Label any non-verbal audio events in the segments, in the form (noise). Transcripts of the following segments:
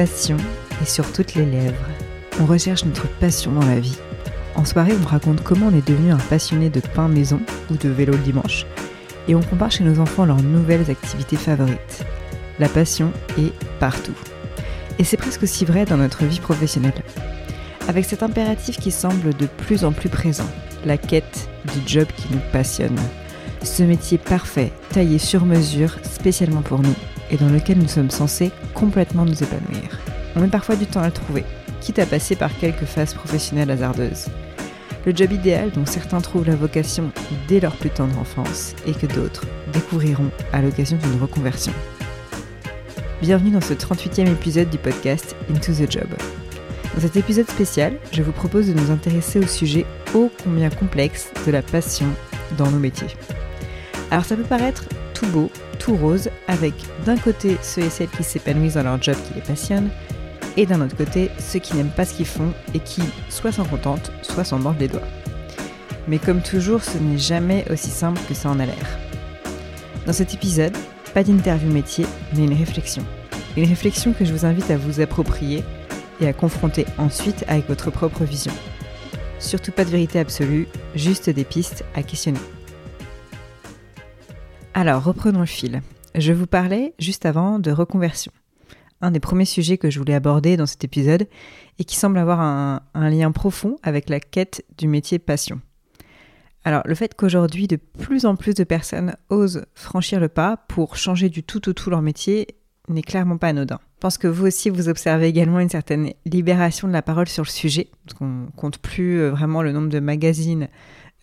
passion est sur toutes les lèvres. On recherche notre passion dans la vie. En soirée, on raconte comment on est devenu un passionné de pain maison ou de vélo le dimanche. Et on compare chez nos enfants leurs nouvelles activités favorites. La passion est partout. Et c'est presque aussi vrai dans notre vie professionnelle. Avec cet impératif qui semble de plus en plus présent, la quête du job qui nous passionne. Ce métier parfait, taillé sur mesure, spécialement pour nous, et dans lequel nous sommes censés complètement nous épanouir. On met parfois du temps à le trouver, quitte à passer par quelques phases professionnelles hasardeuses. Le job idéal dont certains trouvent la vocation dès leur plus tendre enfance et que d'autres découvriront à l'occasion d'une reconversion. Bienvenue dans ce 38e épisode du podcast Into the Job. Dans cet épisode spécial, je vous propose de nous intéresser au sujet ô combien complexe de la passion dans nos métiers. Alors ça peut paraître tout beau, tout rose, avec d'un côté ceux et celles qui s'épanouissent dans leur job qui les passionne, et d'un autre côté ceux qui n'aiment pas ce qu'ils font et qui soit s'en contentent, soit s'en mordent les doigts. Mais comme toujours, ce n'est jamais aussi simple que ça en a l'air. Dans cet épisode, pas d'interview métier, mais une réflexion. Une réflexion que je vous invite à vous approprier et à confronter ensuite avec votre propre vision. Surtout pas de vérité absolue, juste des pistes à questionner. Alors, reprenons le fil. Je vous parlais juste avant de reconversion. Un des premiers sujets que je voulais aborder dans cet épisode et qui semble avoir un, lien profond avec la quête du métier passion. Alors, le fait qu'aujourd'hui, de plus en plus de personnes osent franchir le pas pour changer du tout au tout leur métier n'est clairement pas anodin. Je pense que vous aussi, vous observez également une certaine libération de la parole sur le sujet, qu'on compte plus euh, vraiment le nombre de magazines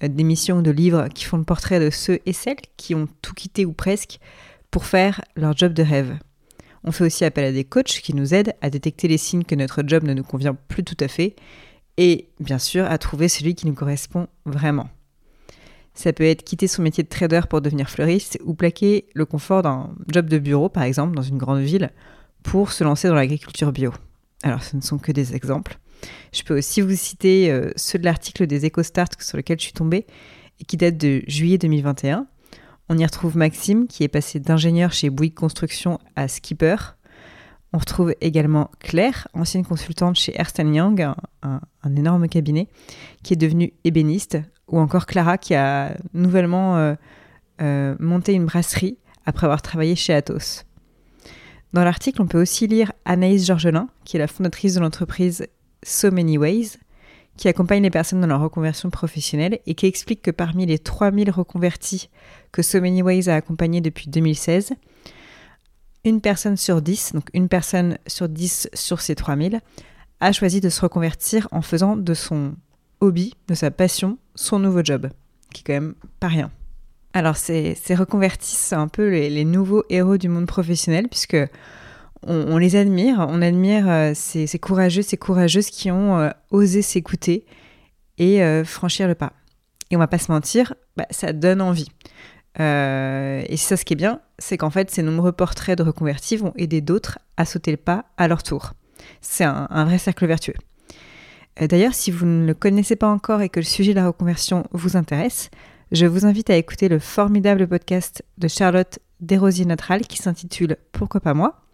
euh, d'émissions, de livres qui font le portrait de ceux et celles qui ont tout quitté ou presque pour faire leur job de rêve. On fait aussi appel à des coachs qui nous aident à détecter les signes que notre job ne nous convient plus tout à fait et bien sûr à trouver celui qui nous correspond vraiment. Ça peut être quitter son métier de trader pour devenir fleuriste ou plaquer le confort d'un job de bureau par exemple dans une grande ville pour se lancer dans l'agriculture bio. Alors ce ne sont que des exemples. Je peux aussi vous citer euh, ceux de l'article des EcoStart sur lequel je suis tombée et qui date de juillet 2021. On y retrouve Maxime qui est passé d'ingénieur chez Bouygues Construction à skipper. On retrouve également Claire, ancienne consultante chez Ernst Young, un, énorme cabinet, qui est devenue ébéniste. Ou encore Clara qui a nouvellement euh, euh, monté une brasserie après avoir travaillé chez Athos. Dans l'article, on peut aussi lire Anaïs Georgelin, qui est la fondatrice de l'entreprise So Many Ways, qui accompagne les personnes dans leur reconversion professionnelle et qui explique que parmi les 3000 reconvertis que So Many Ways a accompagnés depuis 2016, une personne sur 10, donc une personne sur 10 sur ces 3000, a choisi de se reconvertir en faisant de son hobby, de sa passion, son nouveau job, qui est quand même pas rien. Alors ces, reconvertis, c'est un peu les, nouveaux héros du monde professionnel, puisque on, les admire, on admire euh, ces, courageux, ces courageuses qui ont euh, osé s'écouter et euh, franchir le pas. Et on va pas se mentir, bah, ça donne envie. et ça ce qui est bien, c'est qu'en fait, ces nombreux portraits de reconvertis vont aider d'autres à sauter le pas à leur tour. C'est un, vrai cercle vertueux. D'ailleurs, si vous ne le connaissez pas encore et que le sujet de la reconversion vous intéresse, je vous invite à écouter le formidable podcast de Charlotte Desrosiers Natral qui s'intitule Pourquoi pas moi?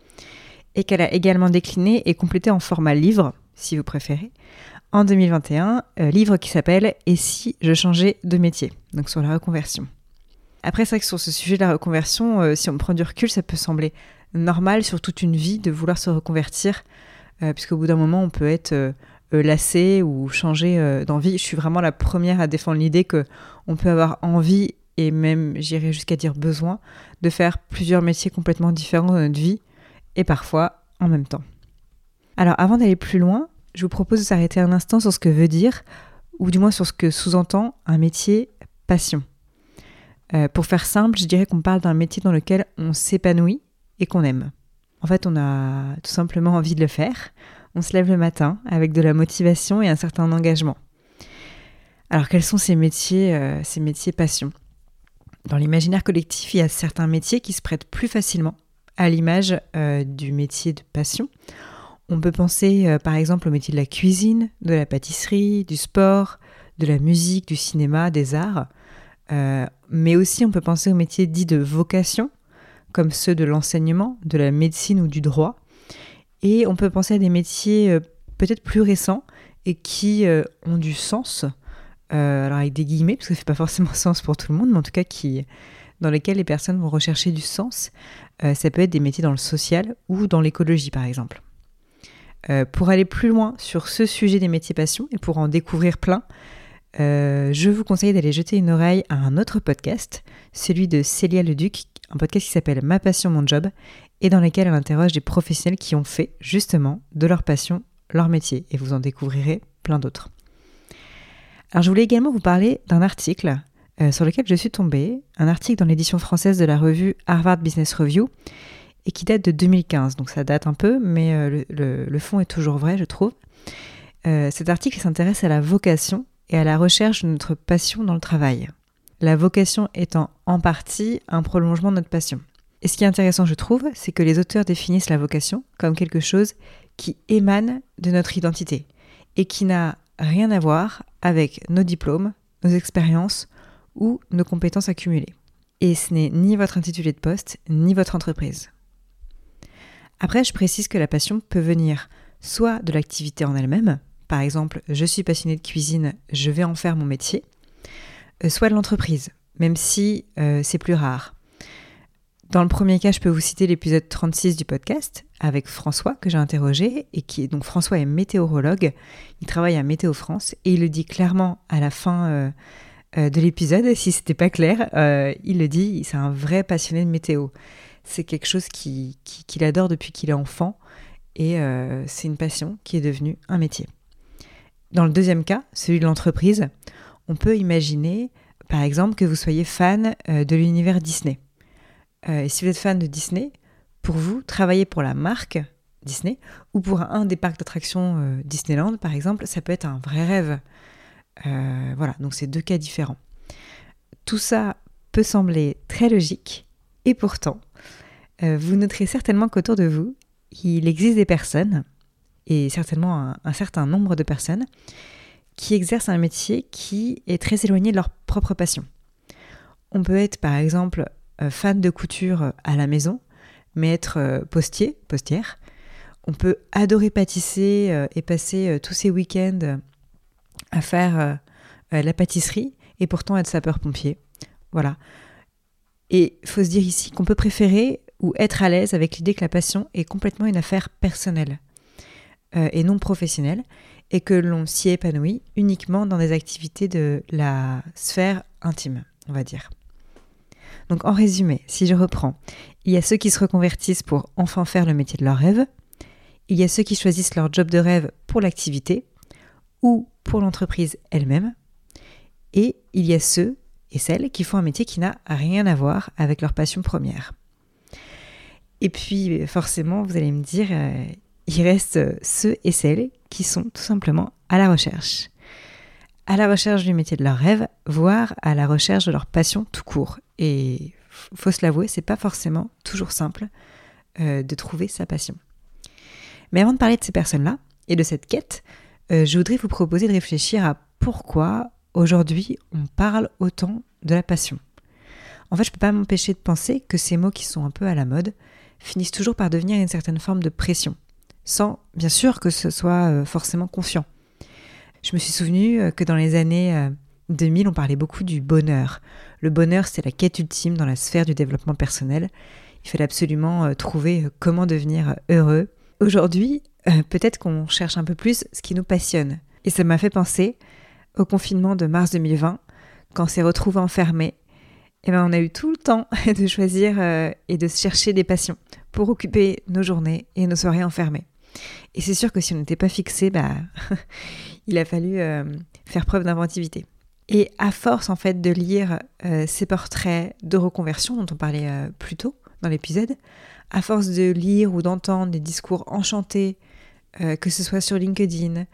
Et qu'elle a également décliné et complété en format livre, si vous préférez, en 2021, euh, livre qui s'appelle Et si je changeais de métier, donc sur la reconversion. Après, c'est vrai que sur ce sujet de la reconversion, euh, si on prend du recul, ça peut sembler normal sur toute une vie de vouloir se reconvertir, euh, puisqu'au bout d'un moment, on peut être lassé ou changer d'envie. Je suis vraiment la première à défendre l'idée que on peut avoir envie et même, j'irais jusqu'à dire besoin, de faire plusieurs métiers complètement différents dans notre vie et parfois en même temps. Alors avant d'aller plus loin, je vous propose de s'arrêter un instant sur ce que veut dire, ou du moins sur ce que sous-entend un métier passion. Euh, pour faire simple, je dirais qu'on parle d'un métier dans lequel on s'épanouit et qu'on aime. En fait, on a tout simplement envie de le faire. On se lève le matin avec de la motivation et un certain engagement. Alors, quels sont ces métiers, euh, ces métiers passion? Dans l'imaginaire collectif, il y a certains métiers qui se prêtent plus facilement à l'image euh, du métier de passion. On peut penser euh, par exemple au métier de la cuisine, de la pâtisserie, du sport, de la musique, du cinéma, des arts. Euh, mais aussi on peut penser aux métiers dits de vocation, comme ceux de l'enseignement, de la médecine ou du droit. Et on peut penser à des métiers peut-être plus récents et qui ont du sens, alors avec des guillemets, parce que ça fait pas forcément (laughs) sens pour tout le monde, mais en tout cas qui, dans lesquels les personnes vont rechercher du sens. ça peut être des métiers dans le social ou dans l'écologie, par exemple. pour aller plus loin sur ce sujet des métiers passion et pour en découvrir plein, euh, je vous conseille d'aller jeter une oreille à un autre podcast, celui de Célia Leduc, un podcast qui s'appelle Ma passion, mon job, et dans lequel elle interroge des professionnels qui ont fait justement de leur passion leur métier, et vous en découvrirez plein d'autres. Alors je voulais également vous parler d'un article euh, sur lequel je suis tombée, un article dans l'édition française de la revue Harvard Business Review, et qui date de 2015, donc ça date un peu, mais euh, le, fond est toujours vrai, je trouve. cet article s'intéresse à la vocation et à la recherche de notre passion dans le travail. La vocation étant en partie un prolongement de notre passion. Et ce qui est intéressant, je trouve, c'est que les auteurs définissent la vocation comme quelque chose qui émane de notre identité et qui n'a rien à voir avec nos diplômes, nos expériences ou nos compétences accumulées. Et ce n'est ni votre intitulé de poste, ni votre entreprise. Après, je précise que la passion peut venir soit de l'activité en elle-même, par exemple, je suis passionné de cuisine, je vais en faire mon métier, euh, soit de l'entreprise, même si euh, c'est plus rare. Dans le premier cas, je peux vous citer l'épisode 36 du podcast avec François que j'ai interrogé et qui est donc François est météorologue, il travaille à Météo France et il le dit clairement à la fin euh, de l'épisode, si c'était pas clair, il le dit, c'est un vrai passionné de météo. C'est quelque chose qu'il adore depuis qu'il est enfant et c'est une passion qui est devenue un métier. Dans le deuxième cas, celui de l'entreprise, on peut imaginer, par exemple, que vous soyez fan euh, de l'univers Disney. Euh, et si vous êtes fan de Disney, pour vous, travailler pour la marque Disney ou pour un des parcs d'attractions euh, Disneyland, par exemple, ça peut être un vrai rêve. Voilà, donc c'est deux cas différents. Tout ça peut sembler très logique, et pourtant, vous noterez certainement qu'autour de vous, il existe des personnes et certainement un, certain nombre de personnes qui exercent un métier qui est très éloigné de leur propre passion. On peut être par exemple euh, fan de couture à la maison, mais être euh, postier, postière. On peut adorer pâtisser euh, et passer tous ses week-ends à faire la pâtisserie et pourtant être sapeur-pompier. Voilà. Et faut se dire ici qu'on peut préférer ou être à l'aise avec l'idée que la passion est complètement une affaire personnelle. Euh, et non professionnel et que l'on s'y épanouit uniquement dans des activités de la sphère intime, on va dire. Donc en résumé, si je reprends, il y a ceux qui se reconvertissent pour enfin faire le métier de leur rêve, il y a ceux qui choisissent leur job de rêve pour l'activité ou pour l'entreprise elle-même, et il y a ceux et celles qui font un métier qui n'a rien à voir avec leur passion première. Et puis forcément, vous allez me dire, euh, il reste ceux et celles qui sont tout simplement à la recherche. À la recherche du métier de leur rêve, voire à la recherche de leur passion tout court. Et faut se l'avouer, c'est pas forcément toujours simple euh, de trouver sa passion. Mais avant de parler de ces personnes-là et de cette quête, euh, je voudrais vous proposer de réfléchir à pourquoi aujourd'hui on parle autant de la passion. En fait, je ne peux pas m'empêcher de penser que ces mots qui sont un peu à la mode finissent toujours par devenir une certaine forme de pression sans bien sûr que ce soit euh, forcément conscient. Je me suis souvenu euh, que dans les années 2000, euh, on parlait beaucoup du bonheur. Le bonheur, c'était la quête ultime dans la sphère du développement personnel. Il fallait absolument trouver comment devenir heureux. Aujourd'hui, peut-être qu'on cherche un peu plus ce qui nous passionne. Et ça m'a fait penser au confinement de mars 2020, quand on s'est retrouvés enfermés. Et eh ben, on a eu tout le temps (laughs) de choisir et de chercher des passions pour occuper nos journées et nos soirées enfermées. Et c'est sûr que si on n'était pas fixé, bah, (laughs) il a fallu euh, faire preuve d'inventivité. Et à force en fait de lire euh, ces portraits de reconversion dont on parlait euh, plus tôt dans l'épisode, à force de lire ou d'entendre des discours enchantés, que ce soit sur LinkedIn,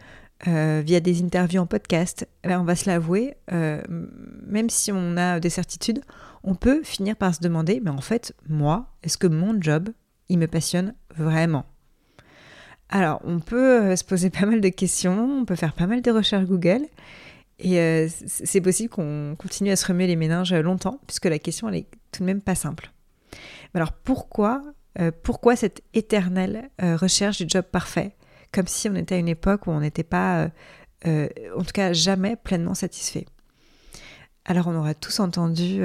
via des interviews en podcast, on va se l'avouer, même si on a des certitudes, on peut finir par se demander, mais en fait, moi, est-ce que mon job, il me passionne vraiment? Alors, on peut euh, se poser (laughs) pas mal de questions, on peut faire pas mal de recherches Google, et euh, c'est possible qu'on continue à se remuer les méninges longtemps, puisque la question, elle est tout de même pas simple. Alors, pourquoi pourquoi cette éternelle recherche du job parfait? Comme si on était à une époque où on n'était pas, en tout cas jamais pleinement satisfait. Alors on aura tous entendu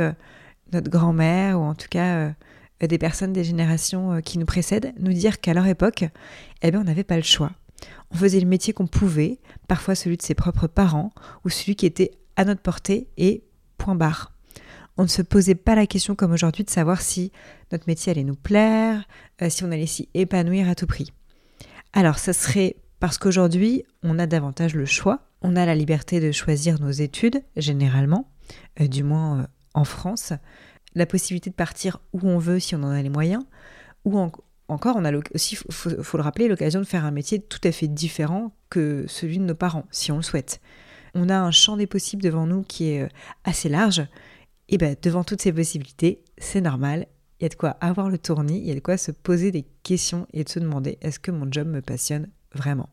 notre grand-mère, ou en tout cas des personnes des générations qui nous précèdent, nous dire qu'à leur époque, eh bien, on n'avait pas le choix. On faisait le métier qu'on pouvait, parfois celui de ses propres parents, ou celui qui était à notre portée, et point barre. On ne se posait pas la question comme aujourd'hui de savoir si notre métier allait nous plaire, euh, si on allait s'y épanouir à tout prix. Alors, ça serait parce qu'aujourd'hui, on a davantage le choix, on a la liberté de choisir nos études, généralement, euh, du moins euh, en France, la possibilité de partir où on veut si on en a les moyens, ou encore, on a aussi, il faut, le rappeler, l'occasion de faire un métier tout à fait différent que celui de nos parents, si on le souhaite. On a un champ des possibles devant nous qui est assez large, et bien devant toutes ces possibilités, c'est normal, il y a de quoi avoir le tournis, il y a de quoi se poser des questions et de se demander est-ce que mon job me passionne vraiment?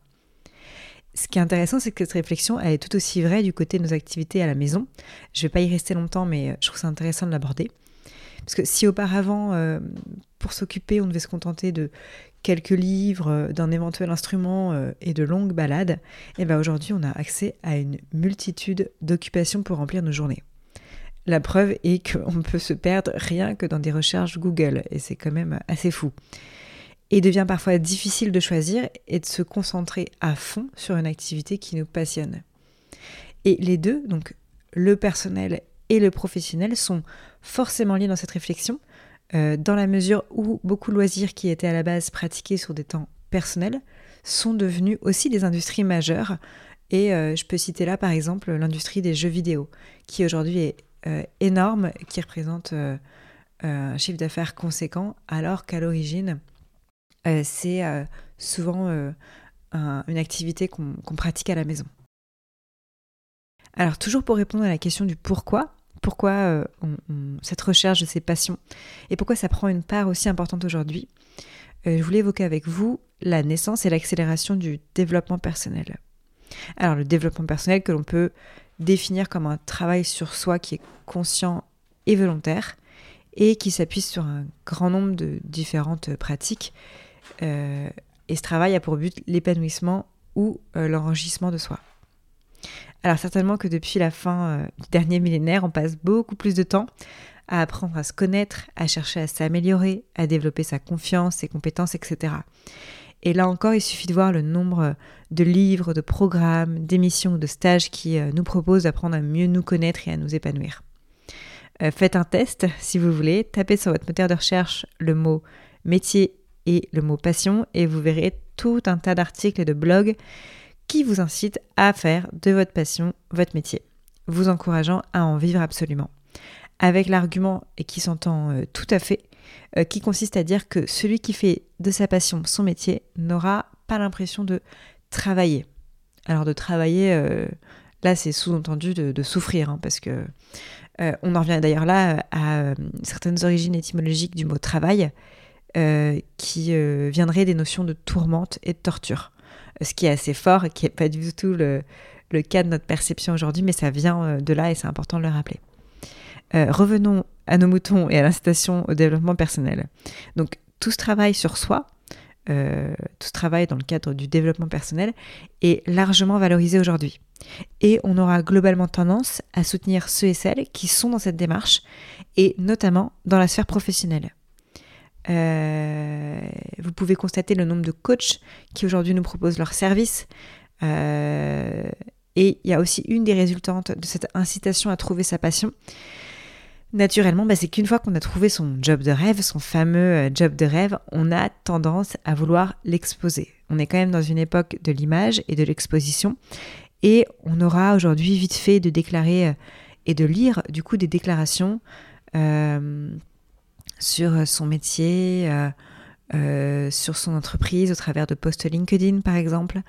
Ce qui est intéressant, c'est que cette réflexion, elle est tout aussi vraie du côté de nos activités à la maison. Je ne vais pas y rester longtemps, mais je trouve ça intéressant de l'aborder. Parce que si auparavant, euh, pour s'occuper, on devait se contenter de quelques livres, euh, d'un éventuel instrument euh, et de longues balades, eh bien aujourd'hui, on a accès à une multitude d'occupations pour remplir nos journées. La preuve est qu'on peut se perdre rien que dans des recherches Google, et c'est quand même assez fou. Et devient parfois difficile de choisir et de se concentrer à fond sur une activité qui nous passionne. Et les deux, donc le personnel et le professionnel, sont forcément liés dans cette réflexion, euh, dans la mesure où beaucoup de loisirs qui étaient à la base pratiqués sur des temps personnels sont devenus aussi des industries majeures. Et euh, je peux citer là par exemple l'industrie des jeux vidéo, qui aujourd'hui est énorme qui représente euh, un chiffre d'affaires conséquent, alors qu'à l'origine, euh, c'est souvent une activité qu'on pratique à la maison. Alors toujours pour répondre à la question du pourquoi, pourquoi cette recherche de ces passions et pourquoi ça prend une part aussi importante aujourd'hui, je voulais évoquer avec vous la naissance et l'accélération du développement personnel. Alors le développement personnel que l'on peut définir comme un travail sur soi qui est conscient et volontaire et qui s'appuie sur un grand nombre de différentes pratiques. Euh, et ce travail a pour but l'épanouissement ou euh, l'enrichissement de soi. Alors certainement que depuis la fin euh, du dernier millénaire, on passe beaucoup plus de temps à apprendre à se connaître, à chercher à s'améliorer, à développer sa confiance, ses compétences, etc. Et là encore, il suffit de voir le nombre de livres, de programmes, d'émissions de stages qui euh, nous proposent d'apprendre à mieux nous connaître et à nous épanouir. Euh, faites un test si vous voulez, tapez sur votre moteur de recherche le mot métier et le mot passion et vous verrez tout un tas d'articles et de blogs qui vous incitent à faire de votre passion votre métier, vous encourageant à en vivre absolument. Avec l'argument, et qui s'entend euh, tout à fait, euh, qui consiste à dire que celui qui fait de sa passion son métier n'aura pas l'impression de travailler. Alors de travailler, euh, là c'est sous-entendu de, souffrir, hein, parce que euh, on en revient d'ailleurs là à certaines origines étymologiques du mot travail, qui viendraient des notions de tourmente et de torture. Ce qui est assez fort qui n'est pas du tout le, le cas de notre perception aujourd'hui, mais ça vient de là et c'est important de le rappeler. revenons à nos moutons et à l'incitation au développement personnel. Donc tout ce travail sur soi, euh, tout ce travail dans le cadre du développement personnel est largement valorisé aujourd'hui. Et on aura globalement tendance à soutenir ceux et celles qui sont dans cette démarche, et notamment dans la sphère professionnelle. Euh, vous pouvez constater le nombre de coachs qui aujourd'hui nous proposent leurs services. Euh, et il y a aussi une des résultantes de cette incitation à trouver sa passion, naturellement, bah, c'est qu'une fois qu'on a trouvé son job de rêve, son fameux euh, job de rêve, on a tendance à vouloir l'exposer. On est quand même dans une époque de l'image et de l'exposition, et on aura aujourd'hui vite fait de déclarer euh, et de lire du coup des déclarations euh, sur son métier, sur son entreprise, au travers de posts LinkedIn par exemple,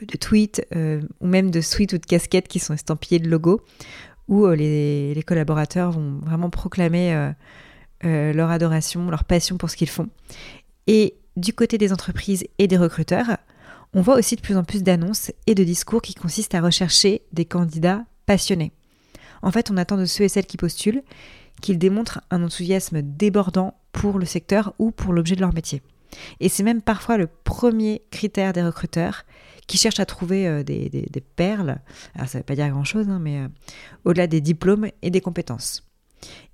de tweets ou même de suites ou de casquettes qui sont estampillées de logos où euh, les, collaborateurs vont vraiment proclamer euh, euh, leur adoration, leur passion pour ce qu'ils font. Et du côté des entreprises et des recruteurs, on voit aussi de plus en plus d'annonces et de discours qui consistent à rechercher des candidats passionnés. En fait, on attend de ceux et celles qui postulent qu'ils démontrent un enthousiasme débordant pour le secteur ou pour l'objet de leur métier. Et c'est même parfois le premier critère des recruteurs qui cherchent à trouver euh, des, perles. Alors ça ne veut pas dire grand-chose, hein, mais euh, au-delà des diplômes et des compétences.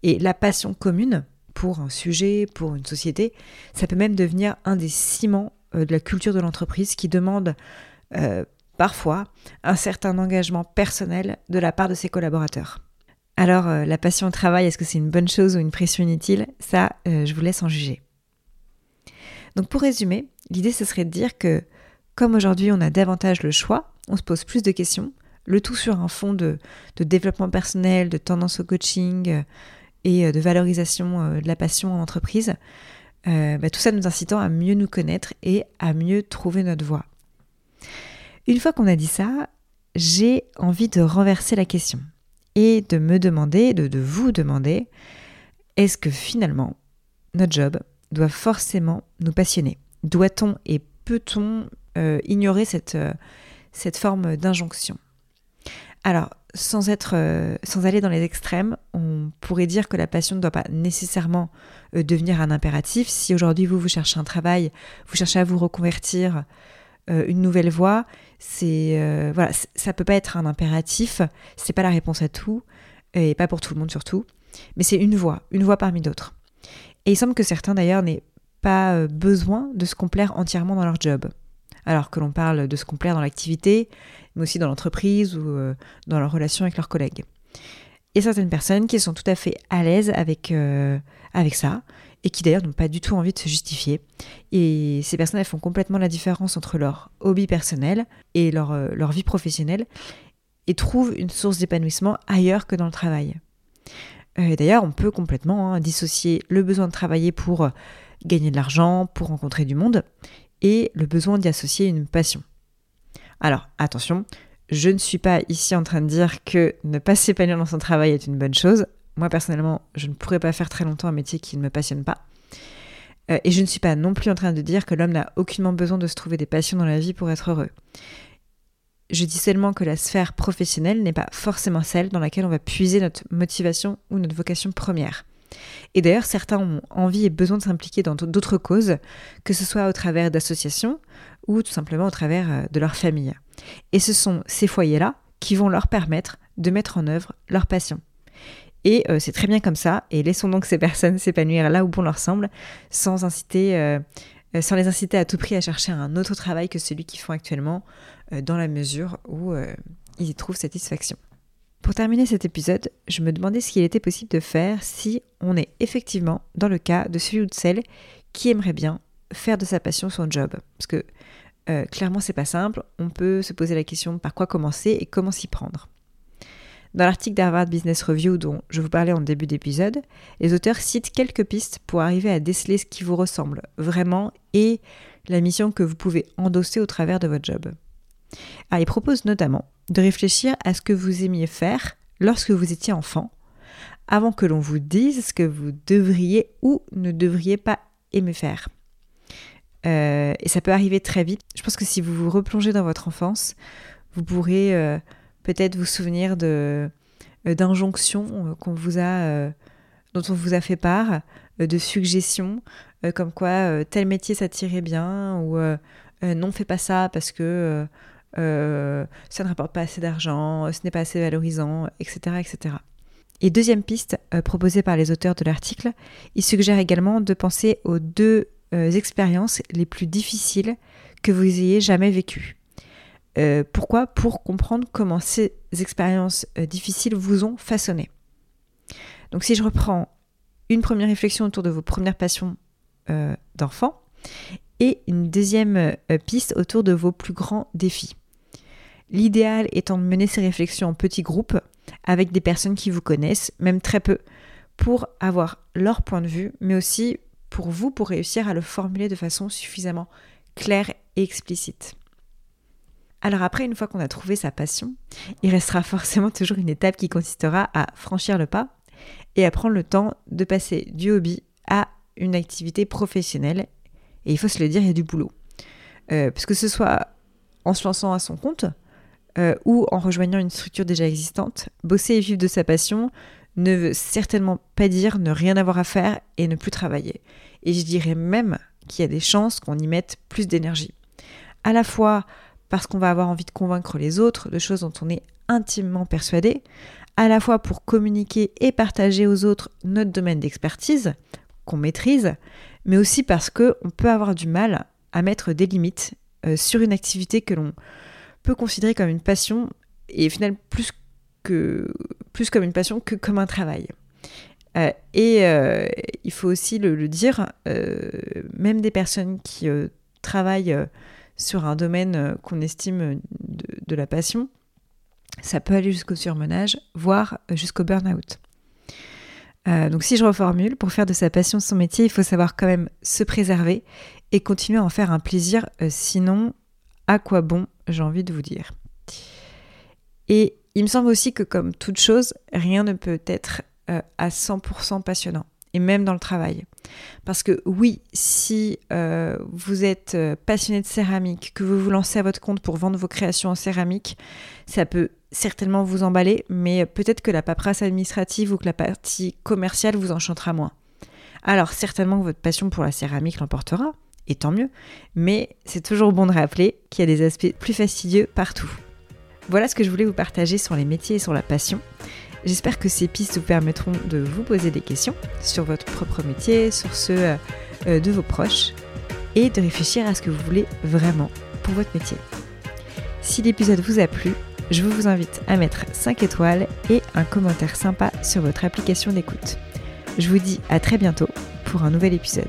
Et la passion commune pour un sujet, pour une société, ça peut même devenir un des ciments euh, de la culture de l'entreprise qui demande parfois un certain engagement personnel de la part de ses collaborateurs. Alors, la passion au travail, est-ce que c'est une bonne chose ou une pression inutile? Ça, je vous laisse en juger. Donc pour résumer, l'idée ce serait de dire que comme aujourd'hui on a davantage le choix, on se pose plus de questions, le tout sur un fond de, développement personnel, de tendance au coaching euh, et euh, de valorisation euh, de la passion en entreprise, bah, tout ça nous incitant à mieux nous connaître et à mieux trouver notre voie. Une fois qu'on a dit ça, j'ai envie de renverser la question et de me demander, de, de vous demander, est-ce que finalement notre job, doit forcément nous passionner. Doit-on et peut-on euh, ignorer cette, euh, cette forme d'injonction? Alors, sans, être, euh, sans aller dans les extrêmes, on pourrait dire que la passion ne doit pas nécessairement devenir un impératif. Si aujourd'hui vous, vous cherchez un travail, vous cherchez à vous reconvertir, une nouvelle voie, c'est voilà, ça peut pas être un impératif, c'est pas la réponse à tout et pas pour tout le monde surtout, mais c'est une voie, une voie parmi d'autres. Et il semble que certains d'ailleurs n'aient pas euh, besoin de se complaire entièrement dans leur job. Alors que l'on parle de se complaire dans l'activité, mais aussi dans l'entreprise ou euh, dans leur relation avec leurs collègues. Et certaines personnes qui sont tout à fait à l'aise avec, euh, avec ça, et qui d'ailleurs n'ont pas du tout envie de se justifier. Et ces personnes, elles font complètement la différence entre leur hobby personnel et leur, leur vie professionnelle, et trouvent une source d'épanouissement ailleurs que dans le travail. Euh, d'ailleurs, on peut complètement hein, dissocier le besoin de travailler pour euh, gagner de l'argent, pour rencontrer du monde, et le besoin d'y associer une passion. Alors, attention, je ne suis pas ici en train de dire que ne pas s'épanouir dans son travail est une bonne chose. Moi, personnellement, je ne pourrais pas faire très longtemps un métier qui ne me passionne pas. Euh, et je ne suis pas non plus en train de dire que l'homme n'a aucunement besoin de se trouver des passions dans la vie pour être heureux. Je dis seulement que la sphère professionnelle n'est pas forcément celle dans laquelle on va puiser notre motivation ou notre vocation première. Et d'ailleurs, certains ont envie et besoin de s'impliquer dans d'autres causes, que ce soit au travers d'associations ou tout simplement au travers euh, de leur famille. Et ce sont ces foyers-là qui vont leur permettre de mettre en œuvre leur passion. Et euh, c'est très bien comme ça, et laissons donc ces personnes (laughs) s'épanouir là où bon leur semble, sans inciter euh, euh, sans les inciter à tout prix à chercher un autre travail que celui qu'ils font actuellement, euh, dans la mesure où euh, ils y trouvent satisfaction. Pour terminer cet épisode, je me demandais ce qu'il était possible de faire si on est effectivement dans le cas de celui ou de celle qui aimerait bien faire de sa passion son job. Parce que clairement, c'est pas simple. On peut se poser la question par quoi commencer et comment s'y prendre. Dans l'article d'Harvard Business Review dont je vous parlais en début d'épisode, les auteurs citent quelques pistes pour arriver à déceler ce qui vous ressemble vraiment et la mission que vous pouvez endosser au travers de votre job. Ah, ils proposent notamment de réfléchir à ce que vous aimiez faire lorsque vous étiez enfant, avant que l'on vous dise ce que vous devriez ou ne devriez pas aimer faire. Euh, et ça peut arriver très vite. Je pense que si vous vous replongez dans votre enfance, vous pourrez euh, peut-être vous souvenir de euh, d'injonctions euh, euh, dont on vous a fait part, de suggestions, comme quoi tel métier ça tirait bien ou non fais pas ça parce que ça ne rapporte pas assez d'argent, ce n'est pas assez valorisant, etc., etc. Et deuxième piste proposée par les auteurs de l'article, ils suggèrent également de penser aux deux expériences les plus difficiles que vous ayez jamais vécues. Euh, pourquoi Pour comprendre comment ces expériences euh, difficiles vous ont façonné. Donc si je reprends une première réflexion autour de vos premières passions euh, d'enfant et une deuxième piste autour de vos plus grands défis. L'idéal étant de mener ces réflexions en petits groupes avec des personnes qui vous connaissent, même très peu, pour avoir leur point de vue, mais aussi pour vous, pour réussir à le formuler de façon suffisamment claire et explicite. Alors après, une fois qu'on a trouvé sa passion, il restera forcément toujours une étape qui consistera à franchir le pas et à prendre le temps de passer du hobby à une activité professionnelle. Et il faut se le dire, il y a du boulot. Euh, parce que ce soit en se lançant à son compte euh, ou en rejoignant une structure déjà existante, bosser et vivre de sa passion ne veut certainement pas dire ne rien avoir à faire et ne plus travailler. Et je dirais même qu'il y a des chances qu'on y mette plus d'énergie. À la fois parce qu'on va avoir envie de convaincre les autres de choses dont on est intimement persuadé, à la fois pour communiquer et partager aux autres notre domaine d'expertise qu'on maîtrise, mais aussi parce qu'on peut avoir du mal à mettre des limites euh, sur une activité que l'on peut considérer comme une passion et finalement plus, que, plus comme une passion que comme un travail. Euh, et euh, il faut aussi le, dire, même des personnes qui travaillent sur un domaine qu'on estime de, la passion, ça peut aller jusqu'au surmenage, voire jusqu'au burn-out. donc si je reformule, pour faire de sa passion son métier, il faut savoir quand même se préserver et continuer à en faire un plaisir, sinon à quoi bon, j'ai envie de vous dire. Et il me semble aussi que comme toute chose, rien ne peut être euh, à 100% passionnant, et même dans le travail. Parce que oui, si euh, vous êtes euh, passionné de céramique, que vous vous lancez à votre compte pour vendre vos créations en céramique, ça peut certainement vous emballer, mais peut-être que la paperasse administrative ou que la partie commerciale vous enchantera moins. Alors certainement que votre passion pour la céramique l'emportera, et tant mieux, mais c'est toujours bon de rappeler qu'il y a des aspects plus fastidieux partout. Voilà ce que je voulais vous partager sur les métiers et sur la passion. J'espère que ces pistes vous permettront de vous poser des questions sur votre propre métier, sur ceux euh, euh, de vos proches, et de réfléchir à ce que vous voulez vraiment pour votre métier. Si l'épisode vous a plu, je vous invite à mettre 5 étoiles et un commentaire sympa sur votre application d'écoute. Je vous dis à très bientôt pour un nouvel épisode.